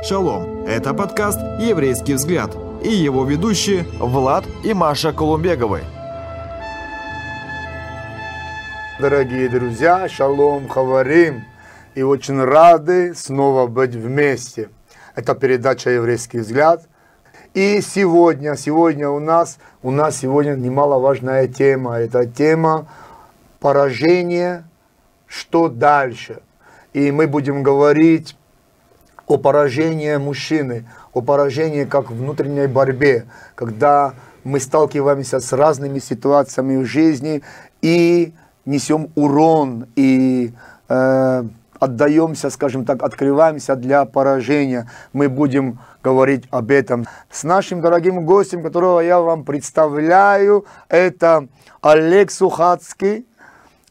Шалом! Это подкаст «Еврейский взгляд» и его ведущие Влад и Маша Колумбеговы. Дорогие друзья, шалом, хаварим! И очень рады снова быть вместе. Это передача «Еврейский взгляд». И сегодня, сегодня у нас, у нас сегодня немаловажная тема. Это тема поражения, что дальше. И мы будем говорить о поражении мужчины, о поражении как внутренней борьбе, когда мы сталкиваемся с разными ситуациями в жизни и несем урон и э, отдаемся, скажем так, открываемся для поражения. Мы будем говорить об этом с нашим дорогим гостем, которого я вам представляю. Это Олег Сухацкий,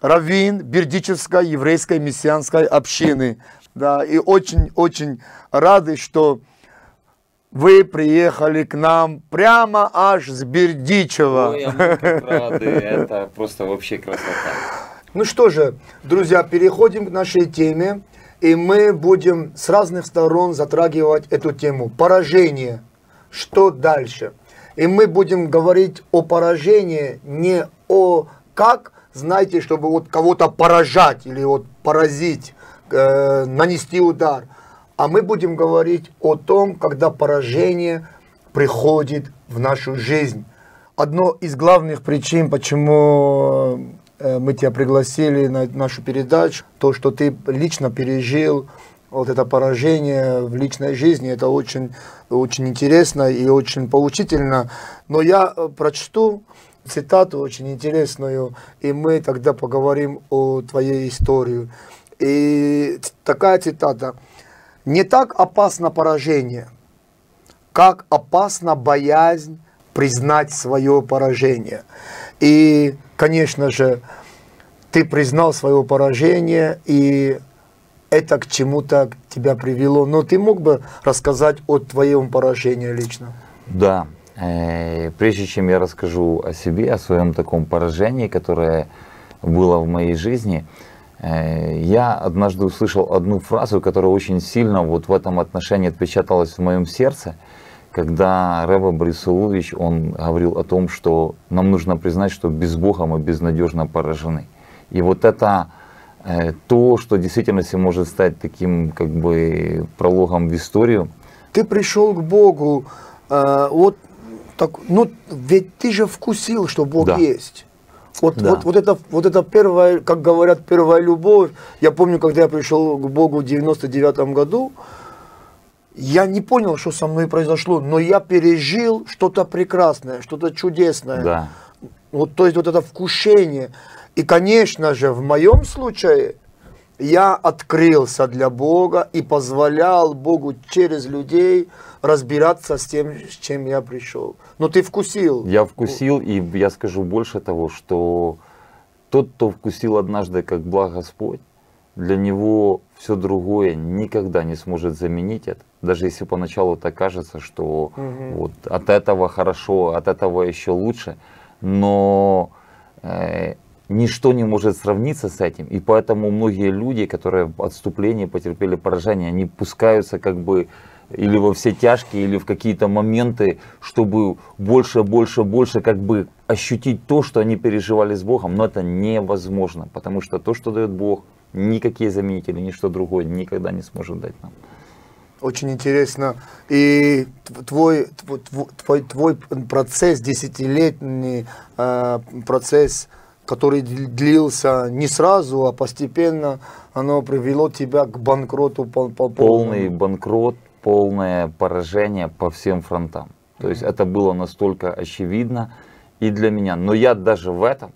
раввин Бердичевской еврейской мессианской общины. Да, и очень-очень рады, что вы приехали к нам прямо аж с Бердичева. Ой, а рады, это просто вообще красота. Ну что же, друзья, переходим к нашей теме, и мы будем с разных сторон затрагивать эту тему. Поражение. Что дальше? И мы будем говорить о поражении не о как, знаете, чтобы вот кого-то поражать или вот поразить, э, нанести удар. А мы будем говорить о том, когда поражение приходит в нашу жизнь. Одно из главных причин, почему э, мы тебя пригласили на нашу передачу, то, что ты лично пережил вот это поражение в личной жизни, это очень, очень интересно и очень поучительно. Но я э, прочту цитату очень интересную, и мы тогда поговорим о твоей истории. И такая цитата. «Не так опасно поражение, как опасна боязнь признать свое поражение». И, конечно же, ты признал свое поражение, и это к чему-то тебя привело. Но ты мог бы рассказать о твоем поражении лично? Да. Э, прежде чем я расскажу о себе, о своем таком поражении, которое было в моей жизни, я однажды услышал одну фразу, которая очень сильно вот в этом отношении отпечаталась в моем сердце, когда Рэба Борисулович, он говорил о том, что нам нужно признать, что без Бога мы безнадежно поражены. И вот это э, то, что в действительности может стать таким как бы прологом в историю. Ты пришел к Богу, э, вот так, ну ведь ты же вкусил, что Бог Да. есть. Вот, Да. вот, вот, это, вот это первая, как говорят, первая любовь. Я помню, когда я пришел к Богу в 99 году, я не понял, что со мной произошло, но я пережил что-то прекрасное, что-то чудесное. Да. Вот, то есть вот это вкушение. И, конечно же, в моем случае я открылся для Бога и позволял Богу через людей разбираться с тем, с чем я пришел. Но ты вкусил. Я вкусил, и я скажу больше того, что тот, кто вкусил однажды как благ Господь, для него все другое никогда не сможет заменить это. Даже если поначалу так кажется, что вот от этого хорошо, от этого еще лучше, но э, ничто не может сравниться с этим. И поэтому многие люди, которые в отступлении потерпели поражение, они пускаются как бы или во все тяжкие, или в какие-то моменты, чтобы больше, больше, больше как бы ощутить то, что они переживали с Богом. Но это невозможно, потому что то, что дает Бог, никакие заменители, ничто другое никогда не сможет дать нам. Очень интересно. И тв- твой, тв- тв- твой, твой процесс, десятилетний э, процесс, который дл- длился не сразу, а постепенно, оно привело тебя к банкроту по, по Полный банкрот, полное поражение по всем фронтам. То есть это было настолько очевидно и для меня. Но я даже в этом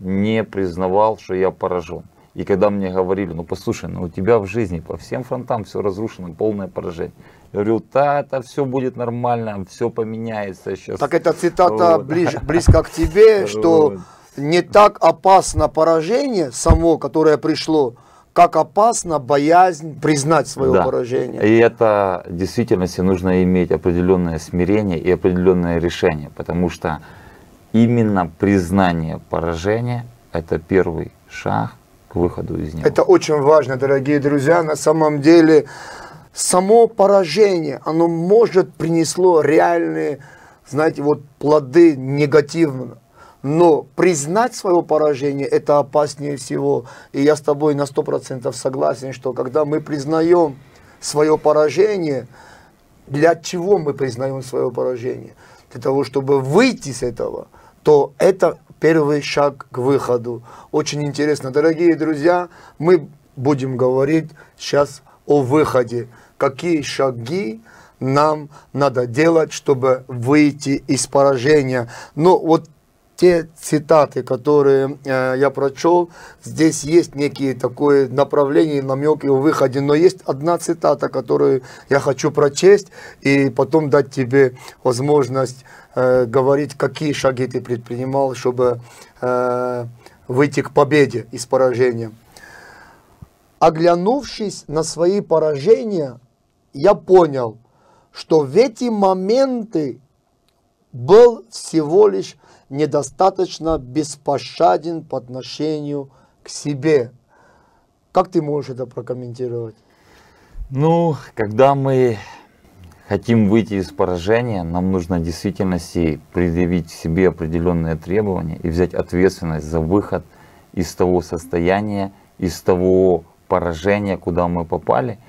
не признавал, что я поражен. И когда мне говорили, ну послушай, ну у тебя в жизни по всем фронтам все разрушено, полное поражение. Я говорю, да, это все будет нормально, все поменяется сейчас. Так эта цитата Вот. ближ- близко к тебе, что. Не так опасно поражение само, которое пришло, как опасна боязнь признать свое Да. поражение. И это в действительности нужно иметь определенное смирение и определенное решение, потому что именно признание поражения – это первый шаг к выходу из него. Это очень важно, дорогие друзья. На самом деле, само поражение, оно может принесло реальные, знаете, вот плоды негативно. Но признать свое поражение, это опаснее всего. И я с тобой на сто процентов согласен, что когда мы признаем свое поражение, для чего мы признаем свое поражение? Для того, чтобы выйти с этого, то это первый шаг к выходу. Очень интересно. Дорогие друзья, мы будем говорить сейчас о выходе какие шаги нам надо делать, чтобы выйти из поражения. Но вот те цитаты, которые э, я прочел, здесь есть некие такое направление, намеки о выходе, но есть одна цитата, которую я хочу прочесть и потом дать тебе возможность э, говорить, какие шаги ты предпринимал, чтобы э, выйти к победе из поражения. Оглянувшись на свои поражения, я понял, что в эти моменты был всего лишь недостаточно беспощаден по отношению к себе. Как ты можешь это прокомментировать? Ну, когда мы хотим выйти из поражения, нам нужно в действительности предъявить себе определенные требования и взять ответственность за выход из того состояния, из того поражения, куда мы попали –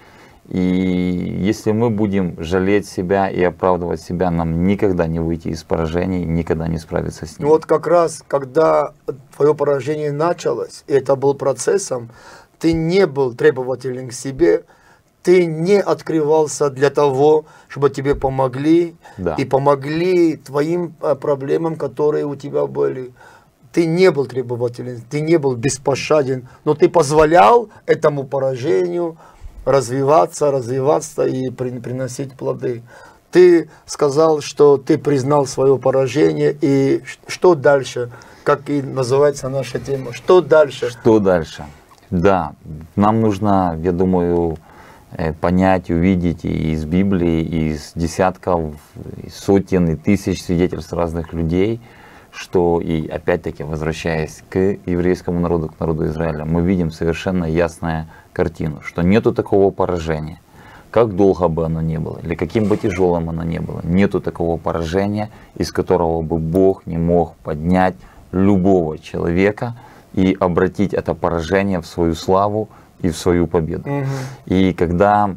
и если мы будем жалеть себя и оправдывать себя, нам никогда не выйти из поражений, никогда не справиться с ним. Ну вот как раз, когда твое поражение началось, и это был процессом, ты не был требователен к себе, ты не открывался для того, чтобы тебе помогли, да. и помогли твоим э, проблемам, которые у тебя были. Ты не был требователен, ты не был беспощаден, но ты позволял этому поражению развиваться, развиваться и приносить плоды. Ты сказал, что ты признал свое поражение, и что дальше, как и называется наша тема, что дальше? Что дальше? Да, нам нужно, я думаю, э, понять, увидеть и из Библии, из десятков, сотен и тысяч свидетельств разных людей, что и опять-таки возвращаясь к еврейскому народу, к народу Израиля, мы видим совершенно ясное картину, что нету такого поражения, как долго бы оно ни было, или каким бы тяжелым оно ни было, нету такого поражения, из которого бы Бог не мог поднять любого человека и обратить это поражение в свою славу и в свою победу. Угу. И когда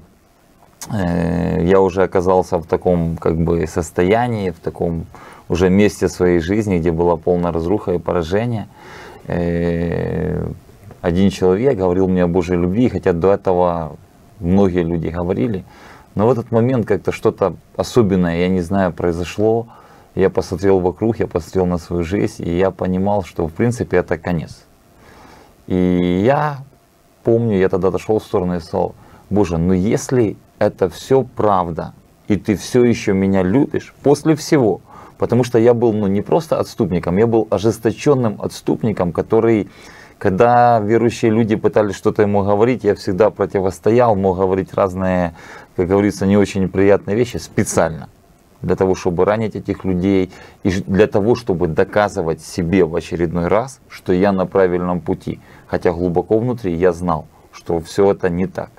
э, я уже оказался в таком как бы состоянии, в таком уже месте своей жизни, где была полная разруха и поражение, э, один человек говорил мне о Божьей любви, хотя до этого многие люди говорили. Но в этот момент как-то что-то особенное, я не знаю, произошло. Я посмотрел вокруг, я посмотрел на свою жизнь, и я понимал, что в принципе это конец. И я помню, я тогда дошел в сторону и сказал, Боже, ну если это все правда, и ты все еще меня любишь, после всего, потому что я был ну, не просто отступником, я был ожесточенным отступником, который когда верующие люди пытались что-то ему говорить, я всегда противостоял, мог говорить разные, как говорится, не очень приятные вещи специально для того, чтобы ранить этих людей и для того, чтобы доказывать себе в очередной раз, что я на правильном пути. Хотя глубоко внутри я знал, что все это не так.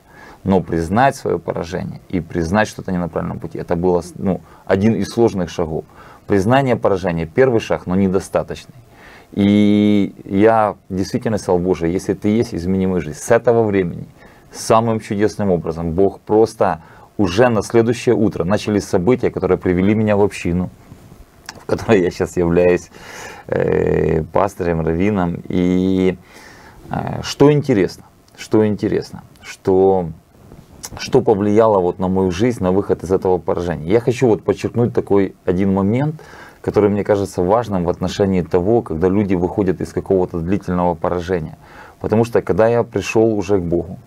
Но признать свое поражение и признать, что это не на правильном пути, это было ну, один из сложных шагов. Признание поражения – первый шаг, но недостаточный. И я действительно сказал, Боже, если ты есть, измени мою жизнь. С этого времени самым чудесным образом Бог просто уже на следующее утро начались события, которые привели меня в общину, в которой я сейчас являюсь э, пастором, раввином. И э, что интересно, что интересно, что что повлияло вот на мою жизнь, на выход из этого поражения. Я хочу вот подчеркнуть такой один момент, который мне кажется важным в отношении того, когда люди выходят из какого-то длительного поражения. Потому что когда я пришел уже к Богу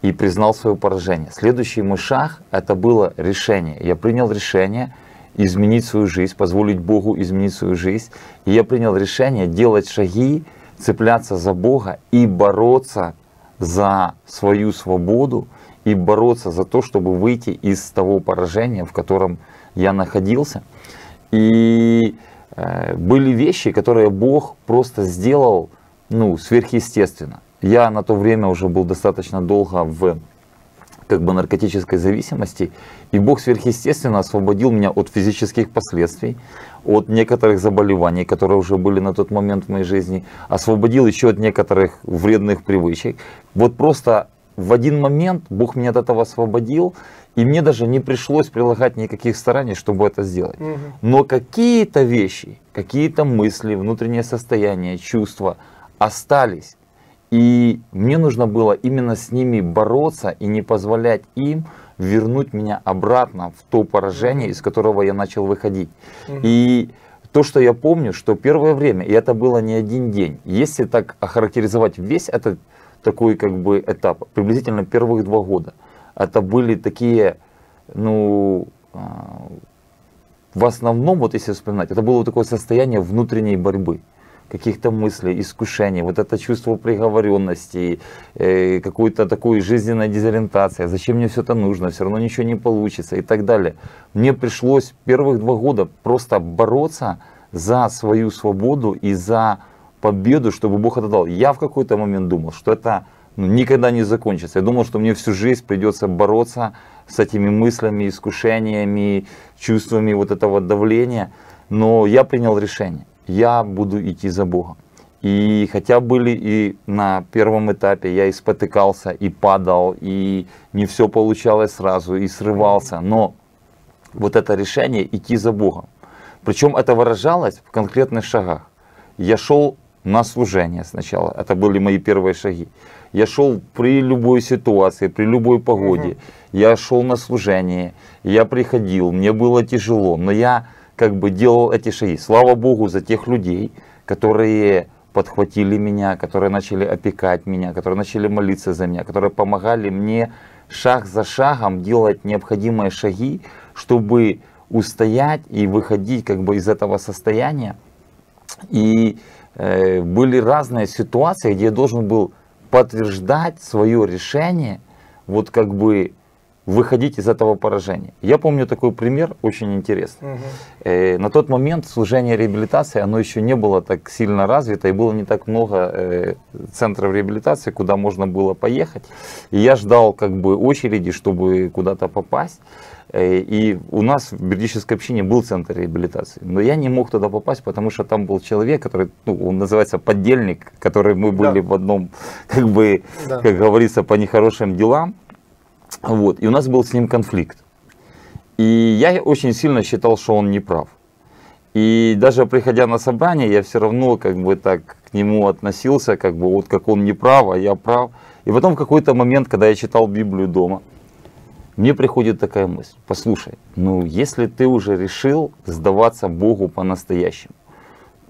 и признал свое поражение, следующий мой шаг это было решение. Я принял решение изменить свою жизнь, позволить Богу изменить свою жизнь. И я принял решение делать шаги, цепляться за Бога и бороться за свою свободу и бороться за то, чтобы выйти из того поражения, в котором я находился. И э, были вещи, которые Бог просто сделал ну, сверхъестественно. Я на то время уже был достаточно долго в как бы наркотической зависимости, и Бог сверхъестественно освободил меня от физических последствий, от некоторых заболеваний, которые уже были на тот момент в моей жизни, освободил еще от некоторых вредных привычек. Вот просто в один момент Бог меня от этого освободил, и мне даже не пришлось прилагать никаких стараний, чтобы это сделать. Мгм. Но какие-то вещи, какие-то мысли, внутреннее состояние, чувства остались. И мне нужно было именно с ними бороться и не позволять им вернуть меня обратно в то поражение, из которого я начал выходить. И то, что я помню, что первое время, и это было не один день, если так охарактеризовать весь этот такой как бы этап, приблизительно первых два года, это были такие, ну, а, в основном, вот если вспоминать, это было такое состояние внутренней борьбы каких-то мыслей, искушений, вот это чувство приговоренности, э, какой-то такой жизненной дезориентации, зачем мне все это нужно, все равно ничего не получится и так далее. Мне пришлось первых два года просто бороться за свою свободу и за победу, чтобы Бог это дал. Я в какой-то момент думал, что это ну, никогда не закончится. Я думал, что мне всю жизнь придется бороться с этими мыслями, искушениями, чувствами вот этого давления. Но я принял решение. Я буду идти за Богом. И хотя были и на первом этапе я и спотыкался, и падал, и не все получалось сразу, и срывался, но вот это решение идти за Богом. Причем это выражалось в конкретных шагах. Я шел на служение сначала, это были мои первые шаги. Я шел при любой ситуации, при любой погоде. Я шел на служение, я приходил, мне было тяжело, но я как бы делал эти шаги. Слава Богу за тех людей, которые подхватили меня, которые начали опекать меня, которые начали молиться за меня, которые помогали мне шаг за шагом делать необходимые шаги, чтобы устоять и выходить как бы из этого состояния. И э, были разные ситуации, где я должен был подтверждать свое решение, вот как бы выходить из этого поражения. Я помню такой пример, очень интересный. Мгм. Э, на тот момент служение реабилитации, оно еще не было так сильно развито, и было не так много э, центров реабилитации, куда можно было поехать. И я ждал как бы очереди, чтобы куда-то попасть. Э, И у нас в Бердической общине был центр реабилитации, но я не мог туда попасть, потому что там был человек, который, ну, он называется поддельник, который мы были Да. в одном, как бы, Да. как говорится, по нехорошим делам. Вот. И у нас был с ним конфликт. И я очень сильно считал, что он не прав. И даже приходя на собрание, я все равно как бы так к нему относился, как бы вот как он не прав, а я прав. И потом в какой-то момент, когда я читал Библию дома, мне приходит такая мысль, послушай, ну если ты уже решил сдаваться Богу по-настоящему,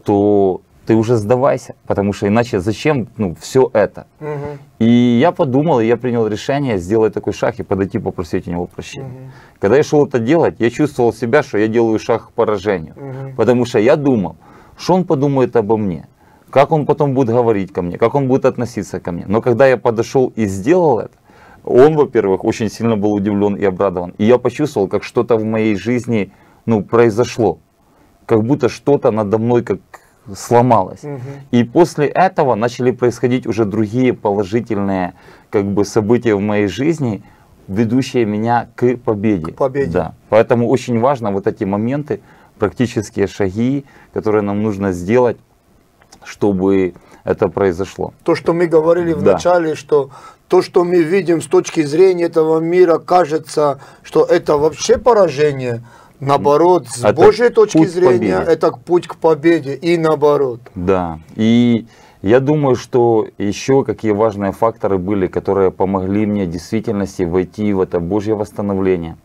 то ты уже сдавайся, потому что иначе зачем ну, все это? Мгм. И я подумал, и я принял решение сделать такой шаг и подойти попросить у него прощения. Мгм. Когда я шел это делать, я чувствовал себя, что я делаю шаг к поражению. Мгм. Потому что я думал, что он подумает обо мне, как он потом будет говорить ко мне, как он будет относиться ко мне. Но когда я подошел и сделал это, он, во-первых, очень сильно был удивлен и обрадован. И я почувствовал, как что-то в моей жизни ну, произошло. Как будто что-то надо мной как сломалось. Мгм. И после этого начали происходить уже другие положительные как бы, события в моей жизни, ведущие меня к победе. К победе. Да. Поэтому очень важно вот эти моменты, практические шаги, которые нам нужно сделать, чтобы это произошло. То, что мы говорили в Да. начале, что то, что мы видим с точки зрения этого мира, кажется, что это вообще поражение. Наоборот, с Это Божьей точки зрения, это путь к победе. И наоборот. Да. И я думаю, что еще какие важные факторы были, которые помогли мне в действительности войти в это Божье восстановление.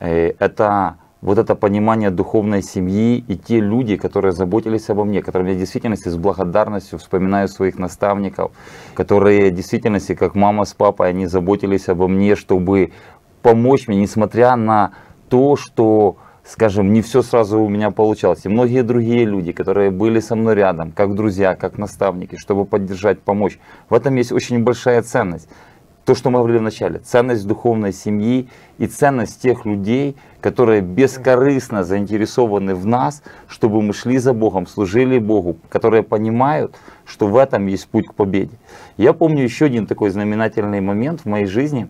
Э, Это вот это понимание духовной семьи и те люди, которые заботились обо мне, которые в действительности с благодарностью вспоминаю своих наставников, которые в действительности, как мама с папой, они заботились обо мне, чтобы помочь мне, несмотря на то, что, скажем, не все сразу у меня получалось. И многие другие люди, которые были со мной рядом, как друзья, как наставники, чтобы поддержать, помочь. В этом есть очень большая ценность. То, что мы говорили в начале, ценность духовной семьи и ценность тех людей, которые бескорыстно заинтересованы в нас, чтобы мы шли за Богом, служили Богу, которые понимают, что в этом есть путь к победе. Я помню еще один такой знаменательный момент в моей жизни.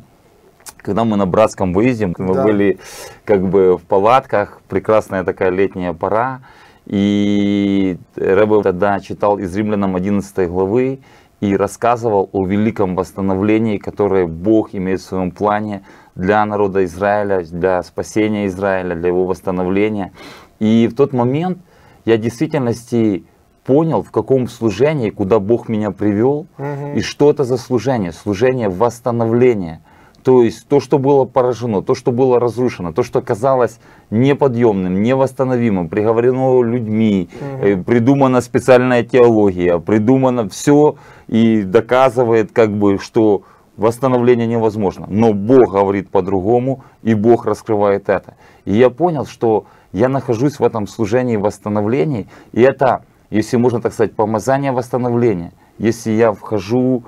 когда мы на братском выезде, мы Да. были как бы в палатках, прекрасная такая летняя пора, и Рэбе тогда читал из Римлянам 11 главы и рассказывал о великом восстановлении, которое Бог имеет в своем плане для народа Израиля, для спасения Израиля, для его восстановления. И в тот момент я в действительности понял, в каком служении, куда Бог меня привел, Мгм. и что это за служение? Служение восстановления. То есть то, что было поражено, то, что было разрушено, то, что казалось неподъемным, невосстановимым, приговорено людьми, э, придумана специальная теология, придумано все и доказывает, как бы, что восстановление невозможно. Но Бог говорит по-другому, и Бог раскрывает это. И я понял, что я нахожусь в этом служении восстановления, и это, если можно так сказать, помазание восстановления. Если я вхожу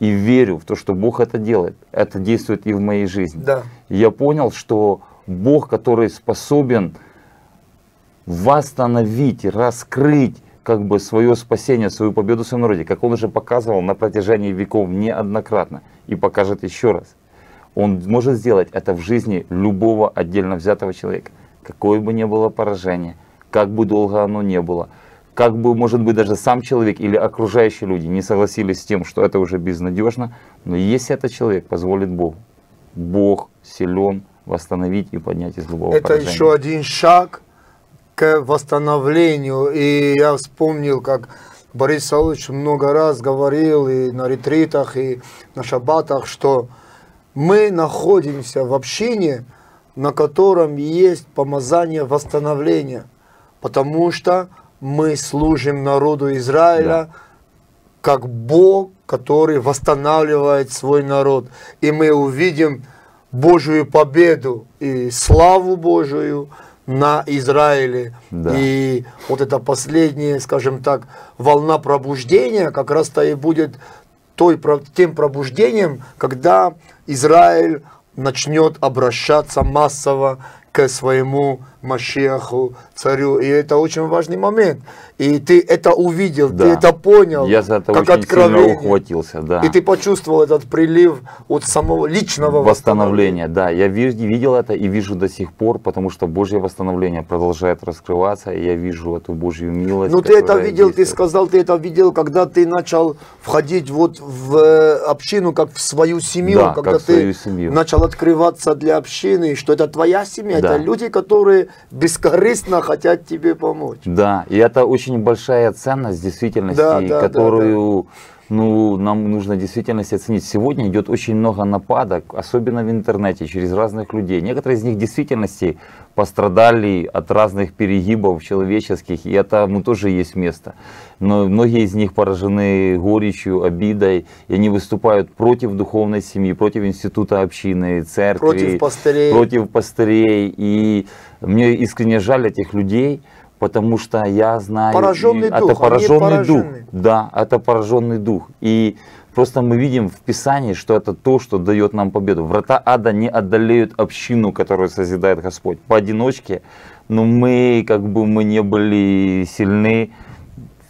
и верю в то, что Бог это делает, это действует и в моей жизни. Да. И я понял, что Бог, который способен восстановить, раскрыть как бы свое спасение, свою победу в своем народе, как он уже показывал на протяжении веков неоднократно и покажет еще раз. Он может сделать это в жизни любого отдельно взятого человека. Какое бы ни было поражение, как бы долго оно не было, как бы, может быть, даже сам человек или окружающие люди не согласились с тем, что это уже безнадежно, но если этот человек позволит Богу, Бог силен восстановить и поднять из любого Это поражения. еще один шаг к восстановлению. И я вспомнил, как Борис Саулович много раз говорил и на ретритах, и на шаббатах, что мы находимся в общине, на котором есть помазание восстановления. Потому что мы служим народу Израиля, как Бог, который восстанавливает свой народ. И мы увидим Божию победу и славу Божию на Израиле. Да. И вот эта последняя, скажем так, волна пробуждения как раз-то и будет той, тем пробуждением, когда Израиль начнет обращаться массово к своему Машеху, царю. И это очень важный момент. И ты это увидел, ты Да. это понял, Я за это как очень сильно откровение. ухватился, да. И ты почувствовал этот прилив от самого личного Восстановление, да. Я ви- видел это и вижу до сих пор, потому что Божье восстановление продолжает раскрываться, и я вижу эту Божью милость. Ну ты это видел, ты действует. сказал, ты это видел, когда ты начал входить вот в э, общину, как в свою семью, Да, когда ты семью. начал открываться для общины, что это твоя семья, Да. это люди, которые бескорыстно хотят тебе помочь. Да, и это очень большая ценность действительности, Да, да, которую ну, нам нужно в действительности оценить. Сегодня идет очень много нападок, особенно в интернете, через разных людей. Некоторые из них в действительности пострадали от разных перегибов человеческих, и этому тоже есть место. Но многие из них поражены горечью, обидой, и они выступают против духовной семьи, против института общины, церкви, Против пастырей. против пастырей. И мне искренне жаль этих людей, потому что я знаю... Пораженный это дух, они пораженный дух. Да, это пораженный дух. И просто мы видим в Писании, что это то, что дает нам победу. Врата ада не одолеют общину, которую созидает Господь. Поодиночке, но мы как бы мы не были сильны.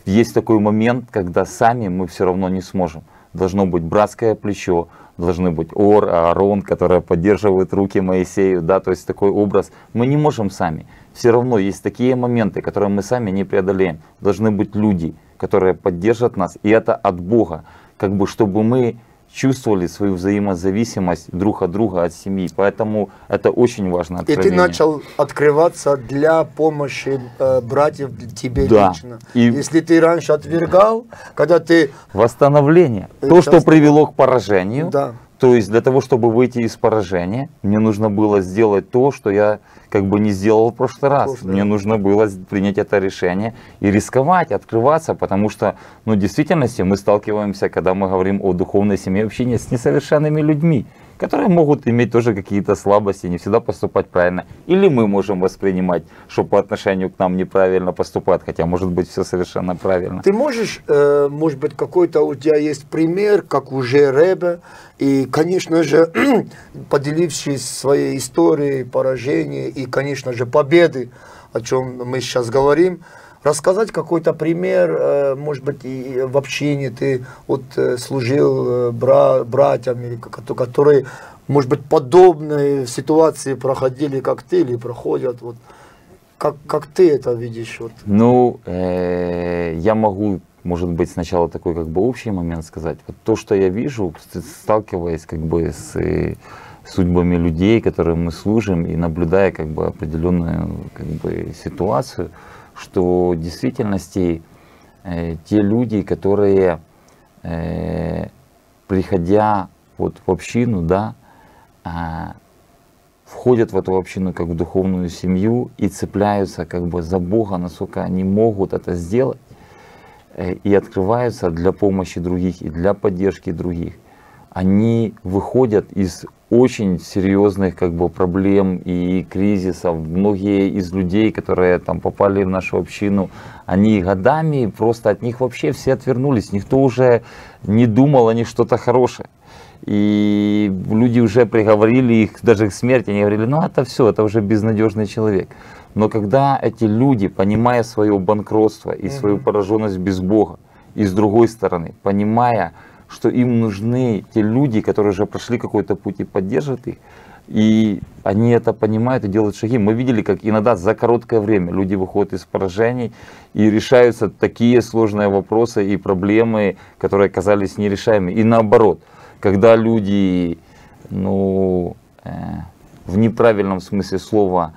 Есть такой момент, когда сами мы все равно не сможем. Должно быть братское плечо, должны быть Ор, Аарон, которые поддерживают руки Моисею, да, то есть такой образ. Мы не можем сами. Все равно есть такие моменты, которые мы сами не преодолеем. Должны быть люди, которые поддержат нас, и это от Бога, как бы чтобы мы чувствовали свою взаимозависимость друг от друга, от семьи. Поэтому это очень важно. И ты начал открываться для помощи э, братьев тебе Да. лично. И- Если ты раньше отвергал, когда ты Восстановление. То, что привело к поражению. Да. То есть для того, чтобы выйти из поражения, мне нужно было сделать то, что я как бы не сделал в прошлый раз. прошлый мне нужно было принять это решение и рисковать, открываться, потому что, ну, в действительности мы сталкиваемся, когда мы говорим о духовной семье общения с несовершенными людьми, которые могут иметь тоже какие-то слабости, не всегда поступать правильно. Или мы можем воспринимать, что по отношению к нам неправильно поступают, хотя может быть все совершенно правильно. Ты можешь, э, может быть, какой-то у тебя есть пример, как уже Ребе, и, конечно же, поделившись своей историей поражения и, конечно же, победы, о чем мы сейчас говорим, рассказать какой-то пример, э, может быть, и в общине ты вот э, служил э, бра- братьям, или ко- которые может быть, подобные ситуации проходили, как ты, или проходят? Вот, как, как ты это видишь? Вот? Ну, э, я могу, может быть, сначала такой как бы общий момент сказать. Вот то, что я вижу, сталкиваясь как бы с э, судьбами людей, которым мы служим, и наблюдая как бы определенную как бы ситуацию, что в действительности э, те люди, которые э, приходя вот в общину, да, а, входят в эту общину как в духовную семью и цепляются как бы за Бога, насколько они могут это сделать, э, и открываются для помощи других и для поддержки других. Они выходят из очень серьезных как бы проблем и кризисов. Многие из людей, которые там попали в нашу общину, они годами просто от них вообще все отвернулись. Никто уже не думал о них что-то хорошее. И люди уже приговорили их даже к смерти, они говорили, ну это все, это уже безнадежный человек. Но когда эти люди, понимая свое банкротство и свою пораженность без Бога, и с другой стороны, понимая, что им нужны те люди, которые уже прошли какой-то путь и поддержат их, и они это понимают и делают шаги. Мы видели, как иногда за короткое время люди выходят из поражений и решаются такие сложные вопросы и проблемы, которые казались нерешаемыми. И наоборот, когда люди ну, э, в неправильном смысле слова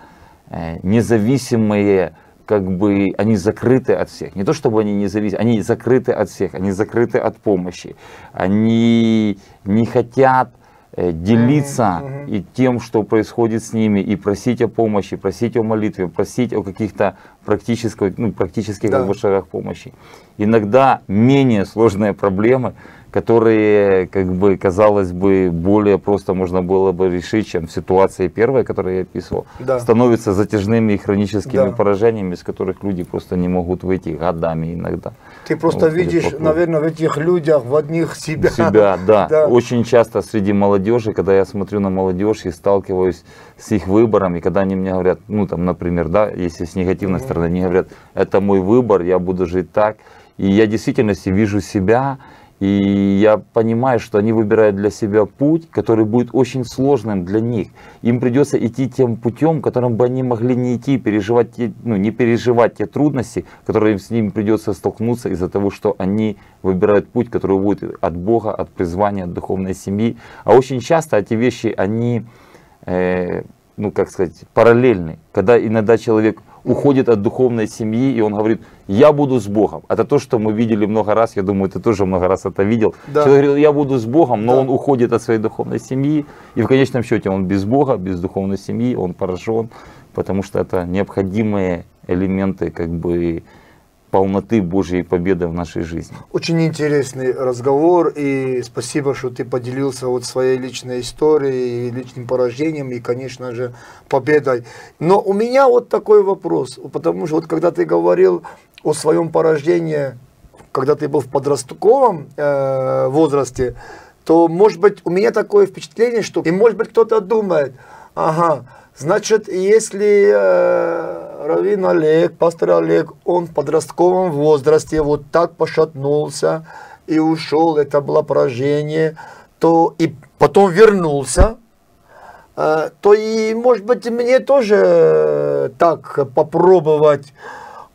э, независимые, как бы они закрыты от всех. Не то чтобы они независимы, они закрыты от всех, они закрыты от помощи. Они не хотят э, делиться mm-hmm. и тем, что происходит с ними, и просить о помощи, просить о молитве, просить о каких-то практических, ну, практических да. как бы, шагах помощи. Иногда менее сложные проблемы которые, как бы, казалось бы, более просто можно было бы решить, чем в ситуации первой, которую я описывал, да. становятся затяжными и хроническими да. поражениями, из которых люди просто не могут выйти годами иногда. Ты просто вот, видишь, вокруг. наверное, в этих людях, в одних себя. Себя, да. да. Очень часто среди молодежи, когда я смотрю на молодежь и сталкиваюсь с их выбором, и когда они мне говорят, ну там, например, да, если с негативной mm-hmm. стороны, они говорят, это мой выбор, я буду жить так. И я в действительности вижу себя, и я понимаю, что они выбирают для себя путь, который будет очень сложным для них. Им придется идти тем путем, которым бы они могли не идти, переживать те, ну, не переживать те трудности, которые с ними придется столкнуться из-за того, что они выбирают путь, который будет от Бога, от призвания, от духовной семьи. А очень часто эти вещи, они, э, ну как сказать, параллельны. Когда иногда человек уходит от духовной семьи, и он говорит, я буду с Богом. Это то, что мы видели много раз, я думаю, ты тоже много раз это видел. Да. Человек говорит, я буду с Богом, но да. он уходит от своей духовной семьи, и в конечном счете он без Бога, без духовной семьи, он поражен, потому что это необходимые элементы как бы полноты Божьей победы в нашей жизни. Очень интересный разговор, и спасибо, что ты поделился вот своей личной историей, личным поражением и, конечно же, победой. Но у меня вот такой вопрос, потому что вот когда ты говорил о своем порождении, когда ты был в подростковом э, возрасте, то, может быть, у меня такое впечатление, что, и, может быть, кто-то думает, ага, Значит, если э, Равин Олег, пастор Олег, он в подростковом возрасте вот так пошатнулся и ушел, это было поражение, то и потом вернулся, э, то и, может быть, мне тоже так попробовать.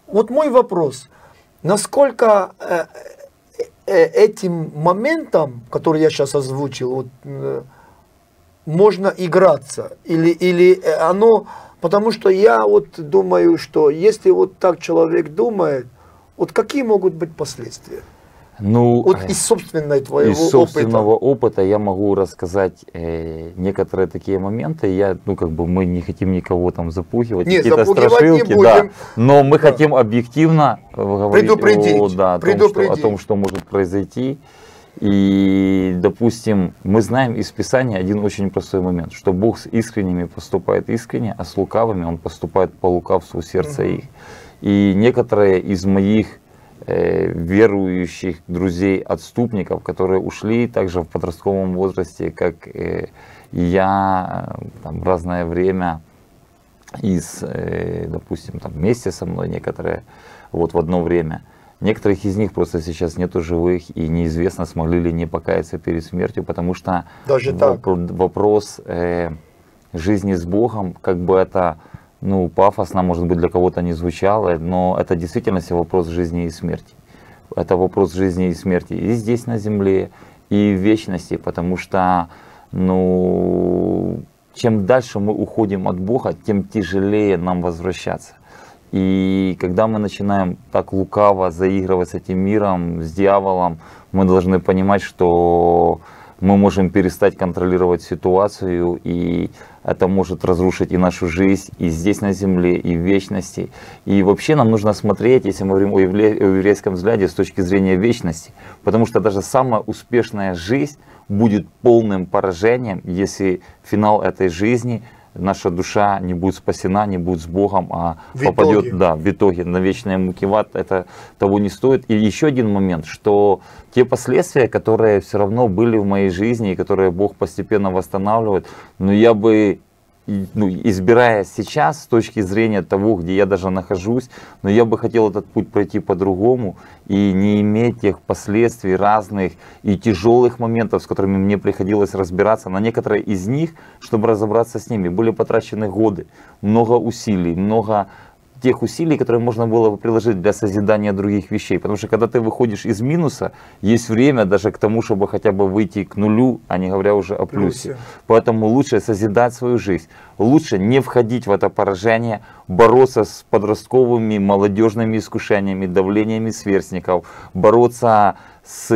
Вот мой вопрос, насколько э, э, этим моментом, который я сейчас озвучил, вот, э, можно играться. Или, или э, оно... Потому что я вот думаю, что если вот так человек думает, вот какие могут быть последствия? Ну, вот из собственной твоего из собственного опыта. опыта я могу рассказать э, некоторые такие моменты. Я, ну, как бы мы не хотим никого там запугивать, Нет, какие-то страшилки, не да. Но мы да. хотим объективно говорить о, да, о, том, что, о том, что может произойти. И, допустим, мы знаем из Писания один очень простой момент, что Бог с искренними поступает искренне, а с лукавыми Он поступает по лукавству сердца их. И некоторые из моих э, верующих друзей, отступников, которые ушли также в подростковом возрасте, как э, я, там, разное время, из, э, допустим, там, вместе со мной некоторые, вот в одно время – Некоторых из них просто сейчас нету живых, и неизвестно, смогли ли не покаяться перед смертью, потому что Даже воп- вопрос э, жизни с Богом, как бы это ну, пафосно, может быть, для кого-то не звучало, но это действительно вопрос жизни и смерти. Это вопрос жизни и смерти и здесь на земле, и в вечности, потому что, ну, чем дальше мы уходим от Бога, тем тяжелее нам возвращаться. И когда мы начинаем так лукаво заигрывать с этим миром, с дьяволом, мы должны понимать, что мы можем перестать контролировать ситуацию, и это может разрушить и нашу жизнь, и здесь на земле, и в вечности. И вообще нам нужно смотреть, если мы говорим о еврейском взгляде, с точки зрения вечности, потому что даже самая успешная жизнь будет полным поражением, если финал этой жизни наша душа не будет спасена, не будет с Богом, а в попадет итоге. да, в итоге на вечные муки в ад, это того не стоит. И еще один момент, что те последствия, которые все равно были в моей жизни, и которые Бог постепенно восстанавливает, но я бы ну, избирая сейчас с точки зрения того, где я даже нахожусь, но я бы хотел этот путь пройти по-другому и не иметь тех последствий разных и тяжелых моментов, с которыми мне приходилось разбираться. На некоторые из них, чтобы разобраться с ними, были потрачены годы, много усилий, много тех усилий, которые можно было бы приложить для созидания других вещей. Потому что когда ты выходишь из минуса, есть время даже к тому, чтобы хотя бы выйти к нулю, а не говоря уже о плюсе. Плюсе. Поэтому лучше созидать свою жизнь. Лучше не входить в это поражение, бороться с подростковыми, молодежными искушениями, давлениями сверстников, бороться с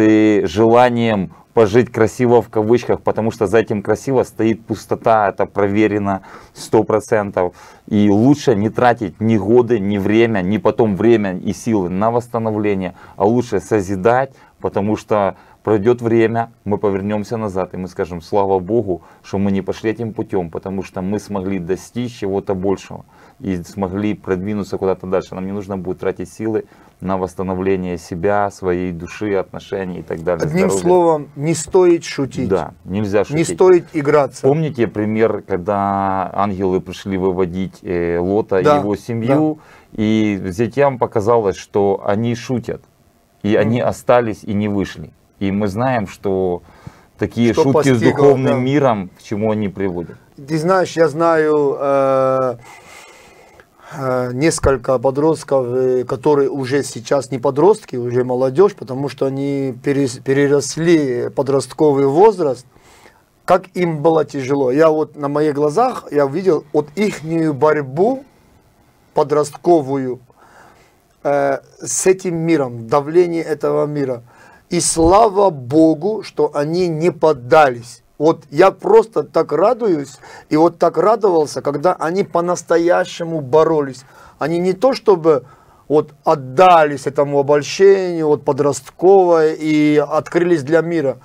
желанием пожить красиво в кавычках, потому что за этим красиво стоит пустота, это проверено сто процентов. И лучше не тратить ни годы, ни время, ни потом время и силы на восстановление, а лучше созидать, потому что пройдет время, мы повернемся назад и мы скажем, слава Богу, что мы не пошли этим путем, потому что мы смогли достичь чего-то большего и смогли продвинуться куда-то дальше. Нам не нужно будет тратить силы на восстановление себя, своей души, отношений и так далее. Одним здоровья. словом, не стоит шутить. Да, нельзя шутить. Не стоит играться. Помните пример, когда ангелы пришли выводить э, Лота Да, и его семью, и зятям показалось, что они шутят, и они остались и не вышли. И мы знаем, что такие Что шутки с постигло, духовным да. миром, к чему они приводят. Ты знаешь, я знаю э, несколько подростков, э, которые уже сейчас не подростки, уже молодежь, потому что они переросли подростковый возраст. Как им было тяжело. Я вот на моих глазах я видел вот их борьбу подростковую э, с этим миром, давление этого мира. И слава Богу, что они не поддались. Вот я просто так радуюсь, и вот так радовался, когда они по-настоящему боролись. Они не то чтобы вот отдались этому обольщению, вот подростковое, и открылись для мира,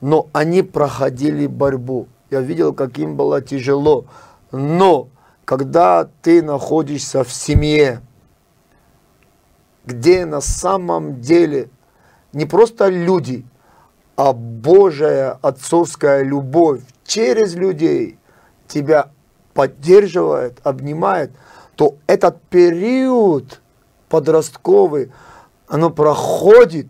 но они проходили борьбу. Я видел, как им было тяжело. Но когда ты находишься в семье, где на самом деле не просто люди, а Божья отцовская любовь через людей тебя поддерживает, обнимает, то этот период подростковый, оно проходит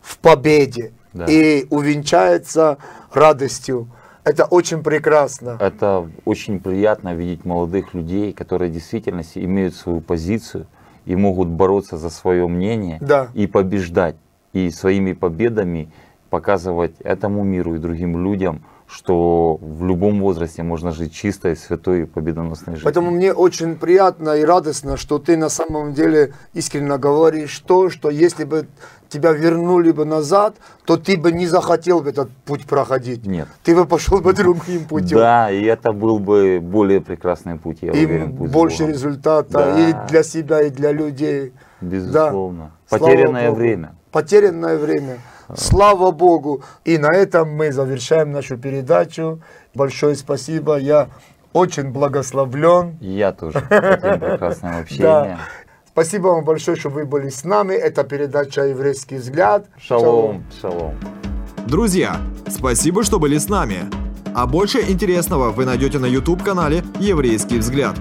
в победе Да. и увенчается радостью. Это очень прекрасно. Это очень приятно видеть молодых людей, которые в действительности имеют свою позицию и могут бороться за свое мнение Да. и побеждать. И своими победами показывать этому миру и другим людям, что в любом возрасте можно жить чистой, святой и победоносной жизнью. Поэтому мне очень приятно и радостно, что ты на самом деле искренне говоришь то, что если бы тебя вернули бы назад, то ты бы не захотел бы этот путь проходить. Нет. Ты бы пошел бы другим путем. Да, и это был бы более прекрасный путь, я И уверен. путь больше результата Да. и для себя, и для людей. Безусловно. Да. Потерянное время. Потерянное время. Слава Богу. И на этом мы завершаем нашу передачу. Большое спасибо. Я очень благословлен. Я тоже этим прекрасным общением. Да. Спасибо вам большое, что вы были с нами. Это передача «Еврейский взгляд». Шалом, шалом. Друзья, спасибо, что были с нами. А больше интересного вы найдете на YouTube-канале «Еврейский взгляд».